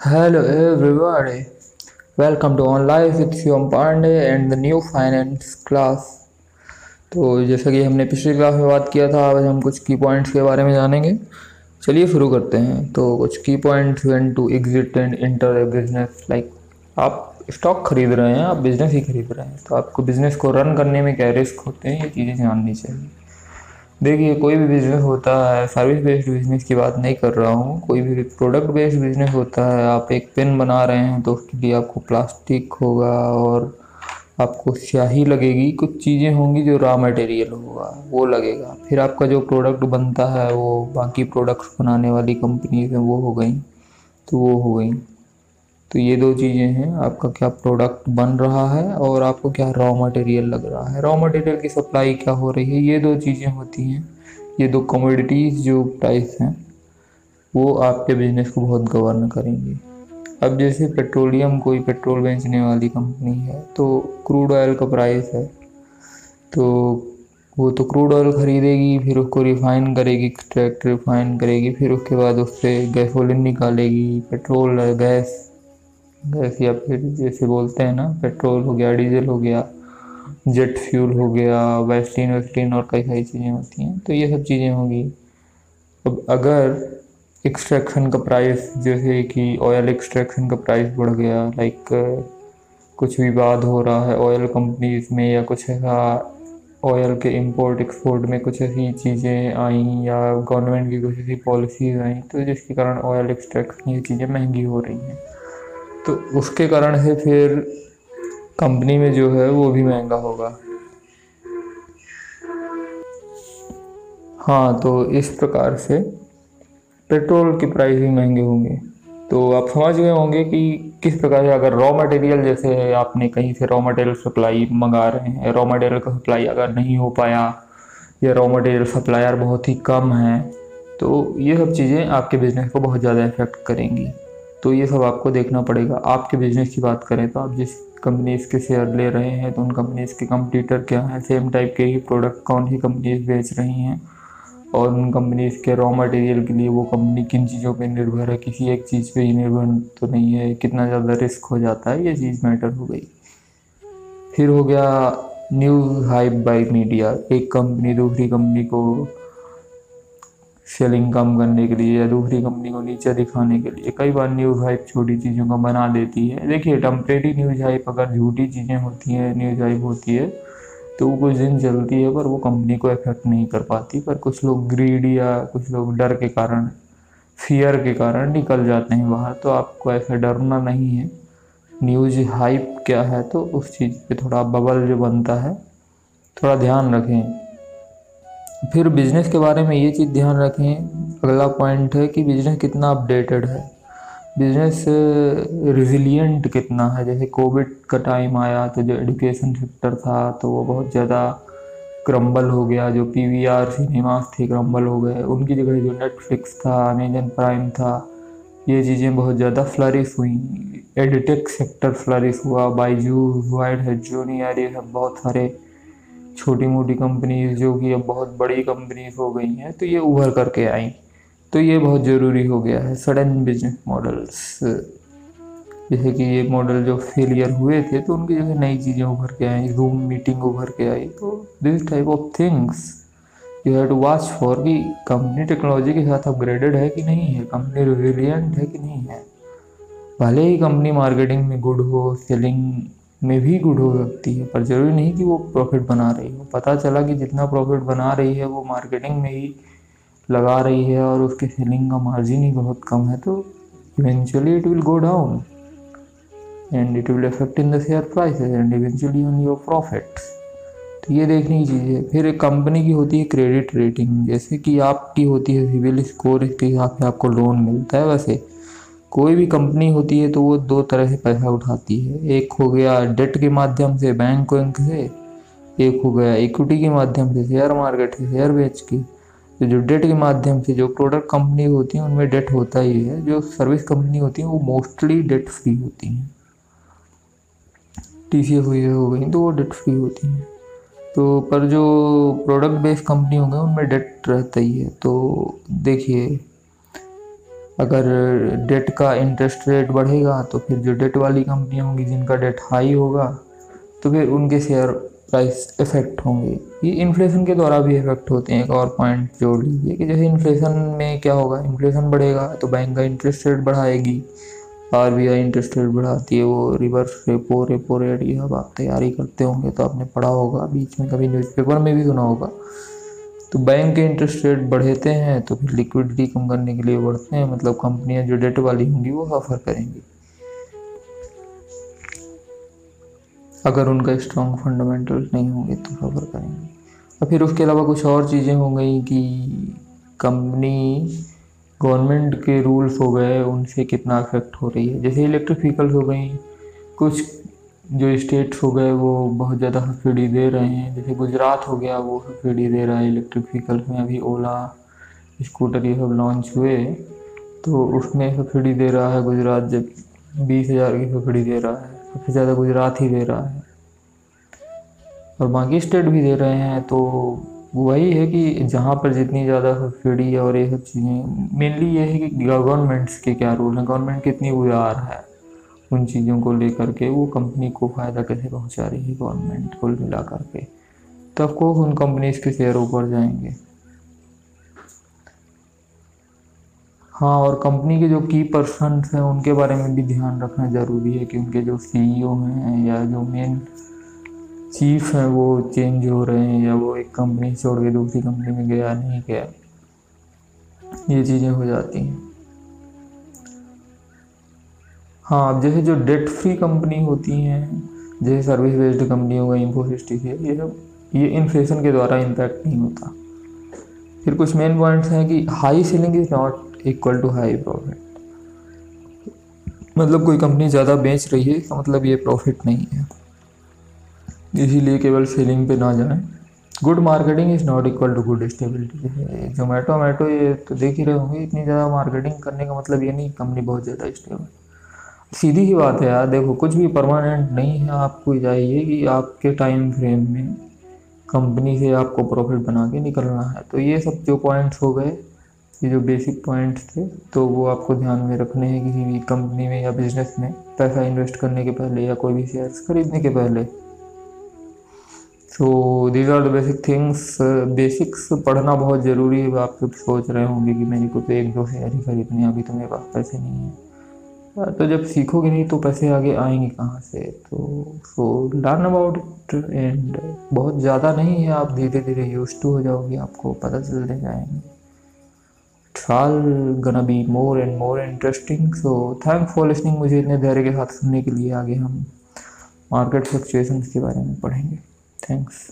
Hello everybody, welcome to On Life with Shivam Pandey and the new finance class. तो जैसा कि हमने पिछली क्लास में बात किया था आज हम कुछ की पॉइंट्स के बारे में जानेंगे। चलिए शुरू करते हैं। तो कुछ की points when to exit and enter a business like आप स्टॉक खरीद रहे हैं आप बिज़नेस ही खरीद रहे हैं। तो आपको बिज़नेस को रन करने में क्या रिस्क होते हैं ये चीज़ें जाननी चाहिए। देखिए, कोई भी बिज़नेस होता है सर्विस बेस्ड बिज़नेस की बात नहीं कर रहा हूँ। कोई भी प्रोडक्ट बेस्ड बिज़नेस होता है, आप एक पेन बना रहे हैं तो उसके लिए आपको प्लास्टिक होगा और आपको स्याही लगेगी। कुछ चीज़ें होंगी जो रॉ मटेरियल होगा, वो लगेगा। फिर आपका जो प्रोडक्ट बनता है, वो बाकी प्रोडक्ट्स बनाने वाली कंपनीज़ हैं, वो हो गई। तो वो हो गई। तो ये दो चीज़ें हैं। आपका क्या प्रोडक्ट बन रहा है और आपको क्या रॉ मटेरियल लग रहा है? रॉ मटेरियल की सप्लाई क्या हो रही है? ये दो चीज़ें होती हैं। ये दो कमोडिटीज़ जो प्राइस हैं, वो आपके बिज़नेस को बहुत गवर्न करेंगी। अब जैसे पेट्रोलियम कोई पेट्रोल बेचने वाली कंपनी है तो क्रूड ऑयल का प्राइस है। तो वो तो क्रूड ऑयल खरीदेगी, फिर उसको रिफाइन करेगी एक्सट्रैक्ट रिफाइन करेगी, फिर उसके बाद उससे गैसोलिन निकालेगी पेट्रोल गैस गैस या फिर जैसे बोलते हैं ना, पेट्रोल हो गया, डीजल हो गया, जेट फ्यूल हो गया, वैस्टीन, वेस्टीन और कई सारी चीज़ें होती हैं तो ये सब चीज़ें होंगी। अब अगर एक्सट्रैक्शन का प्राइस जैसे कि ऑयल एक्सट्रैक्शन का प्राइस बढ़ गया लाइक कुछ विवाद हो रहा है ऑयल कंपनीज़ में या कुछ ऐसा ऑयल के इंपोर्ट एक्सपोर्ट में कुछ ऐसी चीज़ें आई या गवर्नमेंट की कुछ ऐसी पॉलिसीज़ आई तो जिसके कारण ऑयल एक्सट्रैक्शन ये चीज़ें महँगी हो रही हैं। तो उसके कारण से फिर कंपनी में जो है वो भी महँगा होगा। हाँ तो इस प्रकार से पेट्रोल की प्राइस भी महँगे होंगे। तो आप समझ गए होंगे कि किस प्रकार से अगर रॉ मटेरियल जैसे आपने कहीं से रॉ मटेरियल सप्लाई मंगा रहे हैं रॉ मटेरियल का सप्लाई अगर नहीं हो पाया या रॉ मटेरियल सप्लायर बहुत ही कम है तो ये सब चीज़ें आपके बिज़नेस को बहुत ज़्यादा इफ़ेक्ट करेंगी। तो ये सब आपको देखना पड़ेगा। आपके बिज़नेस की बात करें तो आप जिस कंपनीज़ के शेयर ले रहे हैं तो उन कंपनीज़ के कंपटीटर क्या हैं? सेम टाइप के ही प्रोडक्ट कौन ही कंपनीज़ बेच रही हैं? और उन कंपनीज़ के रॉ मटेरियल के लिए वो कंपनी किन चीज़ों पे निर्भर है? किसी एक चीज़ पे ही निर्भर तो नहीं है। कितना ज़्यादा रिस्क हो जाता है? ये चीज़ मैटर हो गई। फिर हो गया न्यूज़ हाइप बाई मीडिया एक कंपनी दूसरी कंपनी को सेलिंग कम करने के लिए या दूसरी कंपनी को नीचे दिखाने के लिए। कई बार न्यूज़ हाइप छोटी चीज़ों का बना देती है। देखिए, टम्परेरी न्यूज़ हाइप अगर झूठी चीज़ें होती हैं, न्यूज़ हाइप होती है तो वो कुछ दिन चलती है पर वो कंपनी को इफ़ेक्ट नहीं कर पाती। पर कुछ लोग ग्रीड या कुछ लोग डर के कारण फियर के कारण निकल जाते हैं बाहर। तो आपको ऐसा डरना नहीं है। न्यूज़ हाइप क्या है? तो उस चीज़ पे थोड़ा बबल जो बनता है, थोड़ा ध्यान रखें। फिर बिज़नेस के बारे में ये चीज़ ध्यान रखें। अगला पॉइंट है कि बिज़नेस कितना अपडेटेड है। बिज़नेस रिजिलियंट कितना है। जैसे कोविड का टाइम आया तो जो एजुकेशन सेक्टर था तो वो बहुत ज़्यादा क्रम्बल हो गया। जो पी वी आर सिनेमास थे क्रम्बल हो गए। उनकी जगह जो नेटफ्लिक्स था अमेजन प्राइम था, ये चीज़ें बहुत ज़्यादा फ्लरिश हुई। एडिटेक सेक्टर फ्लरिश हुआ। बाईजू वाइड है जूनियर ये सब बहुत सारे छोटी मोटी कंपनीज़ जो कि अब बहुत बड़ी कंपनीज़ हो गई हैं तो ये उभर करके आई। तो ये बहुत ज़रूरी हो गया है सडन बिज़नेस मॉडल्स जैसे कि ये मॉडल जो फेलियर हुए थे तो उनकी जगह नई चीज़ें उभर के आई रूम मीटिंग उभर के आई। तो this type of things you have to watch for कि कंपनी टेक्नोलॉजी के साथ अपग्रेडेड है कि नहीं है कंपनी रिजिलियंट है कि नहीं है। भले ही कंपनी मार्केटिंग में गुड हो सेलिंग में भी गुड हो सकती है, पर ज़रूरी नहीं कि वो प्रॉफिट बना रही हो। पता चला कि जितना प्रॉफिट बना रही है, वो मार्केटिंग में ही लगा रही है और उसके सेलिंग का मार्जिन ही बहुत कम है तो eventually it will go down and it will affect in the share prices and eventually on your profit तो ये देखने की चीज़ है। फिर एक कंपनी की होती है क्रेडिट रेटिंग जैसे कि आपकी होती है सिविल स्कोर इसके हिसाब से आपको लोन मिलता है वैसे। कोई भी कंपनी होती है तो वो दो तरह से पैसा उठाती है। एक हो गया डेट के माध्यम से, बैंक बैंक से, एक हो गया इक्विटी के माध्यम से, शेयर मार्केट से, शेयर बेच के। तो जो डेट के माध्यम से जो प्रोडक्ट कंपनी होती है, उनमें डेट होता ही है। जो सर्विस कंपनी होती है, वो मोस्टली डेट फ्री होती हैं। टी सी हुई हो गई तो वो डेट फ्री होती हैं। तो पर जो प्रोडक्ट बेस्ड कंपनी हो गई उनमें डेट रहता ही है। तो देखिए अगर डेट का इंटरेस्ट रेट बढ़ेगा तो फिर जो डेट वाली कंपनियाँ होंगी, जिनका डेट हाई होगा तो फिर उनके शेयर प्राइस इफ़ेक्ट होंगे। ये इन्फ्लेशन के द्वारा भी इफ़ेक्ट होते हैं। एक और पॉइंट जोड़ लीजिए कि जैसे इन्फ्लेशन में क्या होगा? इन्फ्लेशन बढ़ेगा तो बैंक का इंटरेस्ट रेट बढ़ाएगी। R B I interest rate बढ़ाती है, वो रिवर्स रेपो रेपो रेट ये अब आप तैयारी करते होंगे तो आपने पढ़ा होगा, बीच में कभी न्यूज़पेपर में भी सुना होगा। तो बैंक के इंटरेस्ट रेट बढ़ेते हैं तो फिर लिक्विडिटी कम करने के लिए बढ़ते हैं मतलब कंपनियाँ जो डेट वाली होंगी वो सफ़र करेंगी। अगर उनका स्ट्रॉन्ग फंडामेंटल नहीं होंगे तो सफ़र करेंगे। और फिर उसके अलावा कुछ और चीज़ें हो गई कि कंपनी गवर्नमेंट के रूल्स हो गए, उनसे कितना अफेक्ट हो रही है। जैसे इलेक्ट्रिक व्हीकल्स हो गई, कुछ जो स्टेट्स हो गए, वो बहुत ज़्यादा सब्सिडी दे रहे हैं। जैसे गुजरात हो गया, वो सब्सिडी दे रहा है इलेक्ट्रिक व्हीकल्स में। अभी ओला स्कूटर ये सब लॉन्च हुए। तो उसमें सब्सिडी दे रहा है गुजरात, जब बीस हज़ार की सब्सिडी दे रहा है। सबसे ज़्यादा गुजरात ही दे रहा है। और बाकी स्टेट भी दे रहे हैं। तो वही है कि जहाँ पर जितनी ज़्यादा सब्सिडी और ये सब चीज़ें मेनली ये है कि गवर्नमेंट्स के क्या रूल हैं। गवर्नमेंट कितनी उदार है। उन चीज़ों को लेकर के वो कंपनी को फ़ायदा कैसे पहुँचा रही है गवर्नमेंट को मिला करके तब को उन कंपनीज़ के शेयर ऊपर जाएँगे। हाँ और कंपनी के जो की पर्सन हैं, उनके बारे में भी ध्यान रखना ज़रूरी है कि उनके जो सीईओ हैं या जो मेन चीफ हैं, वो चेंज हो रहे हैं या वो एक कंपनी छोड़ के दूसरी कंपनी में गया नहीं गया। ये चीज़ें हो जाती हैं। हाँ जैसे जो डेट फ्री कंपनी होती हैं, जैसे सर्विस बेस्ड कंपनी हो गई इन्फोसिस ये सब, ये इन्फ्लेशन के द्वारा इम्पैक्ट नहीं होता। फिर कुछ मेन पॉइंट्स हैं कि high selling is not equal to high profit मतलब कोई कंपनी ज़्यादा बेच रही है, इसका मतलब ये प्रॉफिट नहीं है। इसीलिए केवल सेलिंग पे ना जाएँ। Good marketing is not equal to good stability Zomato मेटो ये तो देख ही रहे होंगे, इतनी ज़्यादा मार्केटिंग करने का मतलब ये नहीं कंपनी बहुत ज़्यादा स्टेबल सीधी ही बात है यार। देखो, कुछ भी परमानेंट नहीं है, आपको चाहिए कि आपके टाइम फ्रेम में कंपनी से आपको प्रॉफिट बना के निकलना है। तो ये सब जो पॉइंट्स हो गए, ये जो बेसिक पॉइंट्स थे तो वो आपको ध्यान में रखने हैं किसी भी कंपनी में या बिज़नेस में, पैसा इन्वेस्ट करने के पहले या कोई भी शेयर्स खरीदने के पहले। So these are the basic things basics पढ़ना बहुत ज़रूरी है। आप सब सोच रहे होंगे कि मेरे को तो एक दो शेयर ही खरीदने अभी तो मेरे पास पैसे नहीं है। तो जब सीखोगे नहीं तो पैसे आगे आएँगे कहाँ से? तो so learn about it and बहुत ज़्यादा नहीं है, आप धीरे धीरे यूज़ टू हो जाओगे, आपको पता चलते जाएँगे। ट्राल gonna be more and more interesting so thank for listening मुझे इतने धैर्य के साथ सुनने के लिए, आगे हम मार्केट फ्लक्चुएशन के बारे में पढ़ेंगे। थैंक्स